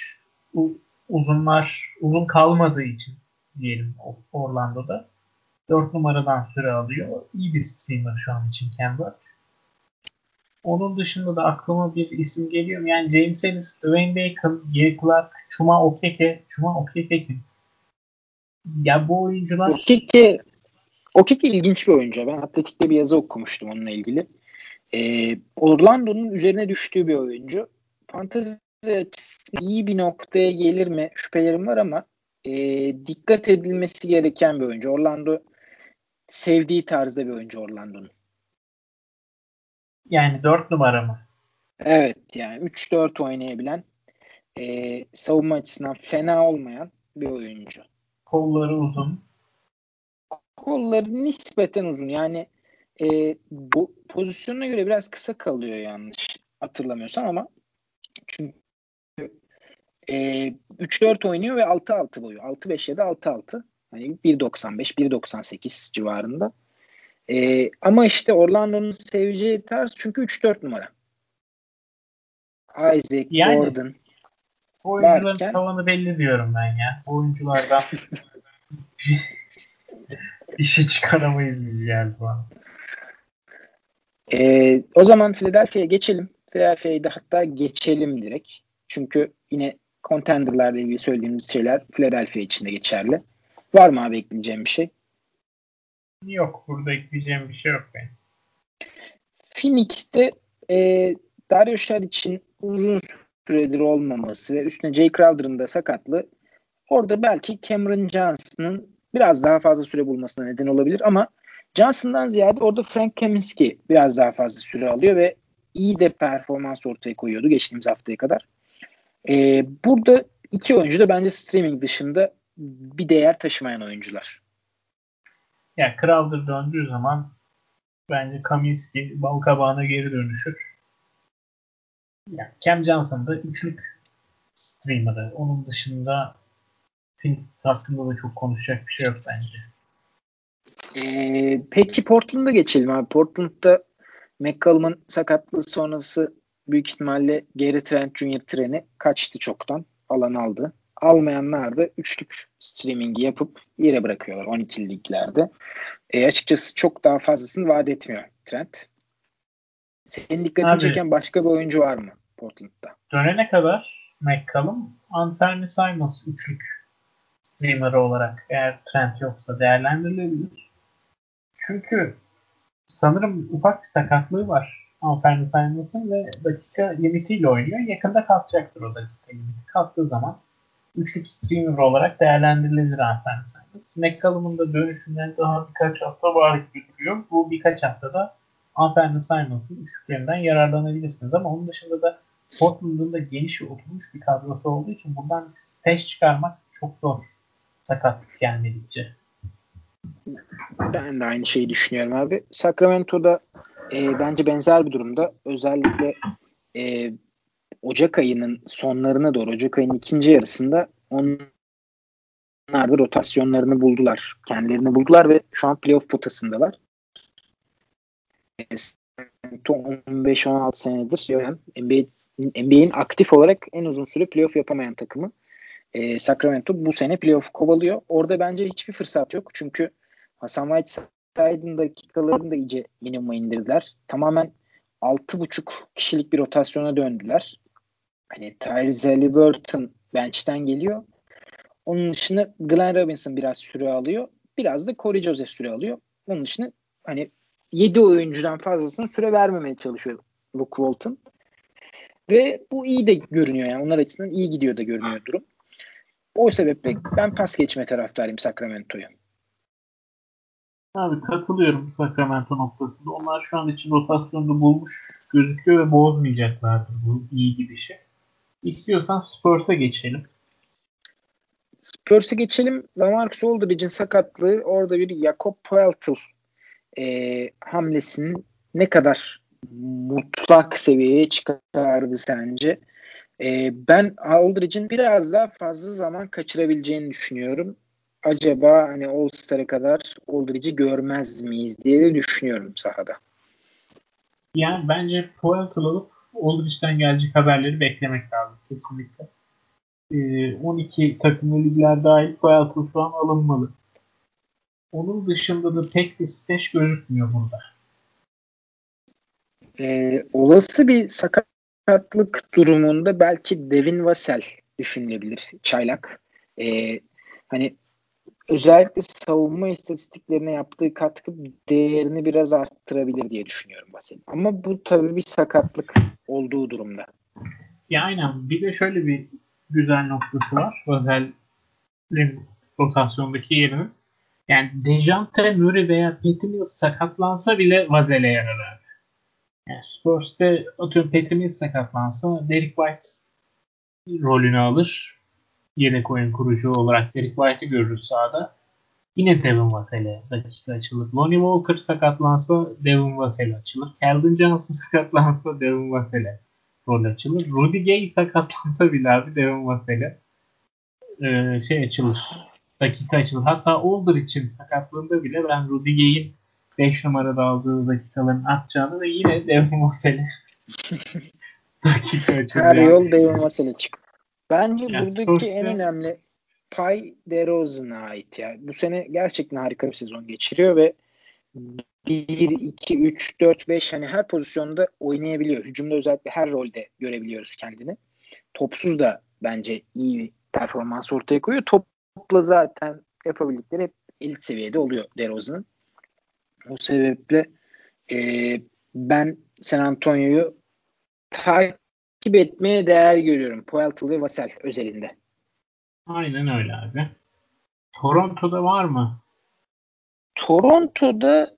uzunlar uzun kalmadığı için diyelim Orlando'da 4 numaradan süre alıyor. İyi bir streamer şu an için Cambridge. Onun dışında da aklıma bir isim geliyor. Yani James Ellis, Dwayne Bacon, Gary Clark, Chuma Okeke. Chuma Okeke kim? Ya bu oyuncular... Okeke, Okeke ilginç bir oyuncu. Ben Atletik'te bir yazı okumuştum onunla ilgili. Ee, Orlando'nun üzerine düştüğü bir oyuncu. Fantezi açısından iyi bir noktaya gelir mi şüphelerim var ama e, dikkat edilmesi gereken bir oyuncu. Orlando sevdiği tarzda bir oyuncu Orlando'nun. Yani 4 numara mı? Evet yani 3-4 oynayabilen e, savunma açısından fena olmayan bir oyuncu. Kolları uzun. Kolları nispeten uzun. Yani e, bu pozisyonuna göre biraz kısa kalıyor yanlış hatırlamıyorsam ama çünkü e, 3-4 oynuyor ve 6-6 boyu. 6-5 ya da 6-6. Hani 1.95, 1.98 civarında. E, ama işte Orlando'nun seveceği tarz çünkü 3-4 numara. Isaac, yani, Gordon. Oyuncuların varken, tavanı belli diyorum ben ya. Oyunculardan işi çıkaramayız biz geldi bana. E, o zaman Philadelphia'ya geçelim. Philadelphia'yı da hatta geçelim direkt. Çünkü yine contenderlarla ilgili söylediğimiz şeyler Philadelphia için de geçerli. Var mı abi ekleyeceğim bir şey? Yok. Burada ekleyeceğim bir şey yok benim. Phoenix'te e, Dario için uzun süredir olmaması ve üstüne Jay Crowder'ın da sakatlığı orada belki Cameron Johnson'ın biraz daha fazla süre bulmasına neden olabilir ama Johnson'dan ziyade orada Frank Kaminsky biraz daha fazla süre alıyor ve iyi de performans ortaya koyuyordu geçtiğimiz haftaya kadar. Ee, burada iki oyuncu da bence streaming dışında bir değer taşımayan oyuncular. Yani Crowder döndüğü zaman bence Kaminski bal kabağına geri dönüşür. Yani Cam Johnson da üçlük streamer'ı. Onun dışında Phoenix hakkında da çok konuşacak bir şey yok bence. Ee, peki Portland'a geçelim abi. Portland'da McCollum'un sakatlığı sonrası büyük ihtimalle Gary Trent Jr. treni kaçtı çoktan. Alan aldı. Almayanlar da üçlük streamingi yapıp yere bırakıyorlar 12 liglerde. E, açıkçası çok daha fazlasını vaat etmiyor Trent. Senin dikkatini Abi, çeken başka bir oyuncu var mı Portland'da? Dönene kadar McCollum, Anthony Simons üçlük streamer olarak eğer Trent yoksa değerlendirilebilir. Çünkü sanırım ufak bir sakatlığı var Anthony Simons'ın ve dakika limitiyle oynuyor. Yakında kalkacaktır o dakika limiti. Kalktığı zaman üçlük streamer olarak değerlendirilebilir Anthony Simons. McCallum'un da dönüşünden daha birkaç hafta var gibi duruyor. Bu birkaç haftada Anthony Simons'ın üçlüklerinden yararlanabilirsiniz. Ama onun dışında da Portland'ın da geniş oturmuş bir kadrosu olduğu için buradan test çıkarmak çok zor. Sakatlık gelmedikçe. Ben de aynı şeyi düşünüyorum abi. Sacramento'da e, bence benzer bir durumda. Özellikle e, Ocak ayının sonlarına doğru, Ocak ayının ikinci yarısında onlar da rotasyonlarını buldular. Kendilerini buldular ve şu an playoff potasındalar. 15-16 senedir yani NBA, aktif olarak en uzun süre playoff yapamayan takımı e, Sacramento bu sene playoff kovalıyor. Orada bence hiçbir fırsat yok. Çünkü Hasan Whiteside'ın dakikalarını da iyice minimuma indirdiler. Tamamen 6.5 kişilik bir rotasyona döndüler. Hani Tyrese Halliburton bench'ten geliyor. Onun dışında Glenn Robinson biraz süre alıyor. Biraz da Corey Joseph süre alıyor. Onun dışında hani 7 oyuncudan fazlasını süre vermemeye çalışıyor Luke Walton. Ve bu iyi de görünüyor yani. Onlar açısından iyi gidiyor da görünüyor durum. O sebeple ben pas geçme taraftarıyım Sacramento'ya. Abi katılıyorum Sacramento noktasında. Onlar şu an için rotasyonda bulmuş gözüküyor ve bozmayacaklardır bu iyi gidişi. İstiyorsan Spurs'a geçelim. Spurs'e geçelim. Lamarcus Aldridge'in sakatlığı orada bir Jakob Poeltl e, hamlesinin ne kadar mutlak seviyeye çıkardı sence? E, ben Aldridge'in biraz daha fazla zaman kaçırabileceğini düşünüyorum. Acaba hani All-Star'a kadar Aldridge'i görmez miyiz diye de düşünüyorum sahada. Yani bence Poeltl alıp Aldridge'den gelecek haberleri beklemek lazım kesinlikle. Ee, 12 takımlı ligler dahil Poeltl şu an alınmalı. Onun dışında da pek bir stage gözükmüyor burada. Ee, olası bir sakatlık durumunda belki Devin Vassell düşünülebilir. Çaylak. Ee, hani özellikle savunma istatistiklerine yaptığı katkı değerini biraz arttırabilir diye düşünüyorum Vassell. Ama bu tabii bir sakatlık olduğu durumda. Ya aynen. Bir de şöyle bir güzel noktası var. Vassell'in rotasyondaki yerinin. Yani Dejante Murray veya Patty sakatlansa bile Vazel'e yarar abi. Yani Spurs'te atıyorum Patty Mills sakatlansa Derek White rolünü alır. Yedek oyun kurucu olarak Derek White'ı görürüz sahada. Yine Devin Vassell'e dakika açılır. Lonnie Walker sakatlansa Devin Vassell açılır. Calvin Johnson sakatlansa Devin Vassell'e rol açılır. Rudy Gay sakatlansa bile abi Devin Vassell'e e, şey açılır dakika açılır. Hatta Older için sakatlığında bile ben Rudiger'in 5 numarada aldığı dakikaların artacağını ve yine Devin Vassell'e dakika açılır. Her yani. yol Devin Vassell'e çık. Bence yani buradaki en önemli pay DeRozan'a ait. Yani. Bu sene gerçekten harika bir sezon geçiriyor ve 1, 2, 3, 4, 5 hani her pozisyonda oynayabiliyor. Hücumda özellikle her rolde görebiliyoruz kendini. Topsuz da bence iyi bir performans ortaya koyuyor. Top topla zaten yapabildikleri hep elit seviyede oluyor DeRozan'ın. O sebeple e, ben San Antonio'yu takip etmeye değer görüyorum. Poeltl ve Vassell özelinde. Aynen öyle abi. Toronto'da var mı? Toronto'da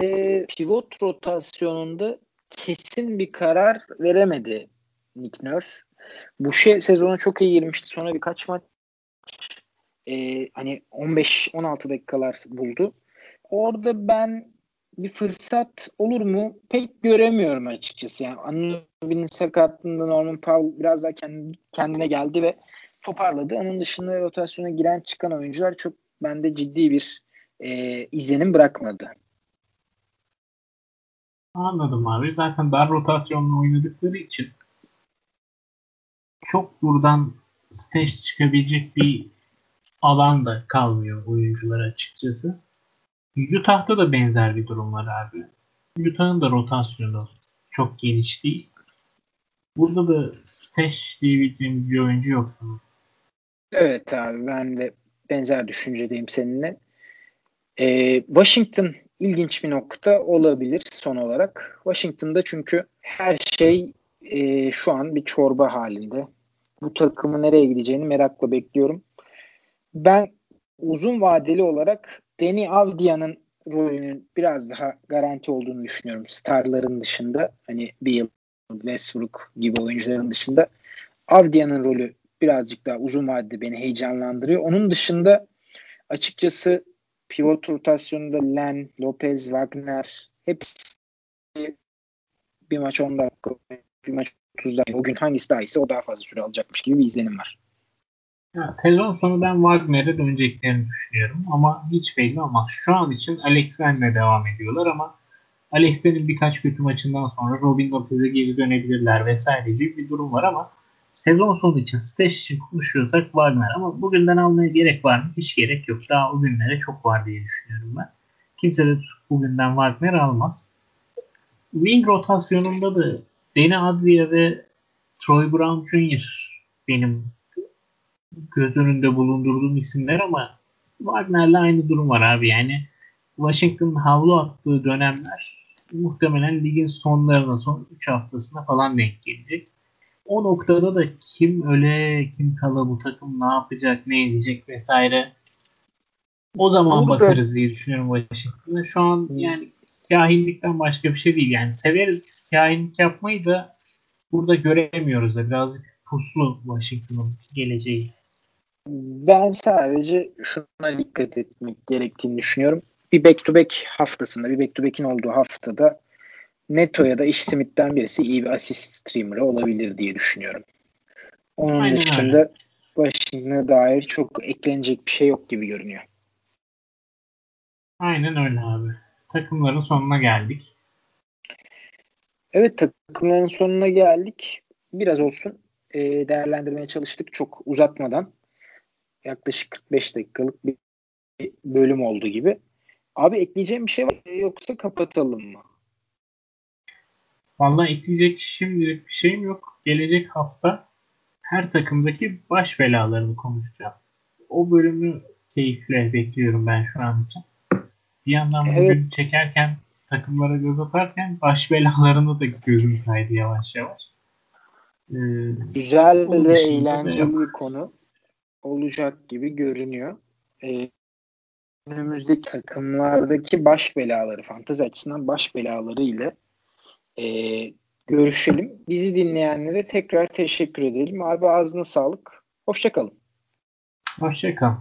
e, pivot rotasyonunda kesin bir karar veremedi Nick Nurse. Bu şey sezonu çok iyi girmişti. Sonra birkaç maç e, hani 15-16 dakikalar buldu. Orada ben bir fırsat olur mu pek göremiyorum açıkçası. Yani Anunoby'nin sakatlığında Norman Powell biraz daha kendine geldi ve toparladı. Onun dışında rotasyona giren çıkan oyuncular çok bende ciddi bir e, izlenim bırakmadı. Anladım abi. Zaten dar rotasyonla oynadıkları için çok buradan stage çıkabilecek bir alan da kalmıyor oyuncular açıkçası. Utah'ta da benzer bir durum var abi. Utah'ın da rotasyonu çok geniş değil. Burada da stage diyebileceğimiz bir oyuncu yok sanırım. Evet abi ben de benzer düşüncedeyim seninle. Ee, Washington ilginç bir nokta olabilir son olarak. Washington'da çünkü her şey e, şu an bir çorba halinde. Bu takımın nereye gideceğini merakla bekliyorum. Ben uzun vadeli olarak Deni Avdia'nın rolünün biraz daha garanti olduğunu düşünüyorum. Starların dışında hani Bill, Westbrook gibi oyuncuların dışında Avdia'nın rolü birazcık daha uzun vadede beni heyecanlandırıyor. Onun dışında açıkçası pivot rotasyonunda Len, Lopez, Wagner hepsi bir maç 10 dakika, bir maç 30 dakika. O gün hangisi daha iyiyse o daha fazla süre alacakmış gibi bir izlenim var. Ya, sezon sonu ben Wagner'e döneceklerini düşünüyorum ama hiç belli ama şu an için Alex'lerle devam ediyorlar ama Alex'lerin birkaç kötü maçından sonra Robin Lopez'e geri dönebilirler vesaire gibi bir durum var ama sezon sonu için stage için konuşuyorsak Wagner ama bugünden almaya gerek var mı? Hiç gerek yok. Daha o günlere çok var diye düşünüyorum ben. Kimse de bugünden Wagner almaz. Wing rotasyonunda da Deni Advia ve Troy Brown Jr. benim göz önünde bulundurduğum isimler ama Wagner'le aynı durum var abi. Yani Washington'ın havlu attığı dönemler muhtemelen ligin sonlarına son 3 haftasına falan denk gelecek. O noktada da kim öle kim kala bu takım ne yapacak ne edecek vesaire o zaman Burada. bakarız diye düşünüyorum Washington'a. Şu an yani kahinlikten başka bir şey değil. Yani severiz kahinlik yapmayı da burada göremiyoruz da birazcık puslu Washington'ın geleceği. Ben sadece şuna dikkat etmek gerektiğini düşünüyorum. Bir back to back haftasında, bir back to back'in olduğu haftada Neto ya da Ish Smith'ten birisi iyi bir asist streamer'ı olabilir diye düşünüyorum. Onun Aynen dışında öyle. Washington'a dair çok eklenecek bir şey yok gibi görünüyor. Aynen öyle abi. Takımların sonuna geldik. Evet takımların sonuna geldik. Biraz olsun e, değerlendirmeye çalıştık çok uzatmadan. Yaklaşık 45 dakikalık bir bölüm oldu gibi. Abi ekleyeceğim bir şey var yoksa kapatalım mı? Vallahi ekleyecek şimdilik bir şeyim yok. Gelecek hafta her takımdaki baş belalarını konuşacağız. O bölümü keyifle bekliyorum ben şu an için. Bir yandan bugün evet. çekerken takımlara göz atarken baş belalarını da gözüm kaydı yavaş yavaş. Ee, Güzel ve eğlenceli bir konu olacak gibi görünüyor. Ee, önümüzdeki takımlardaki baş belaları, fantezi açısından baş belaları ile e, görüşelim. Bizi dinleyenlere tekrar teşekkür edelim. Abi ağzına sağlık. Hoşçakalın. Hoşçakalın.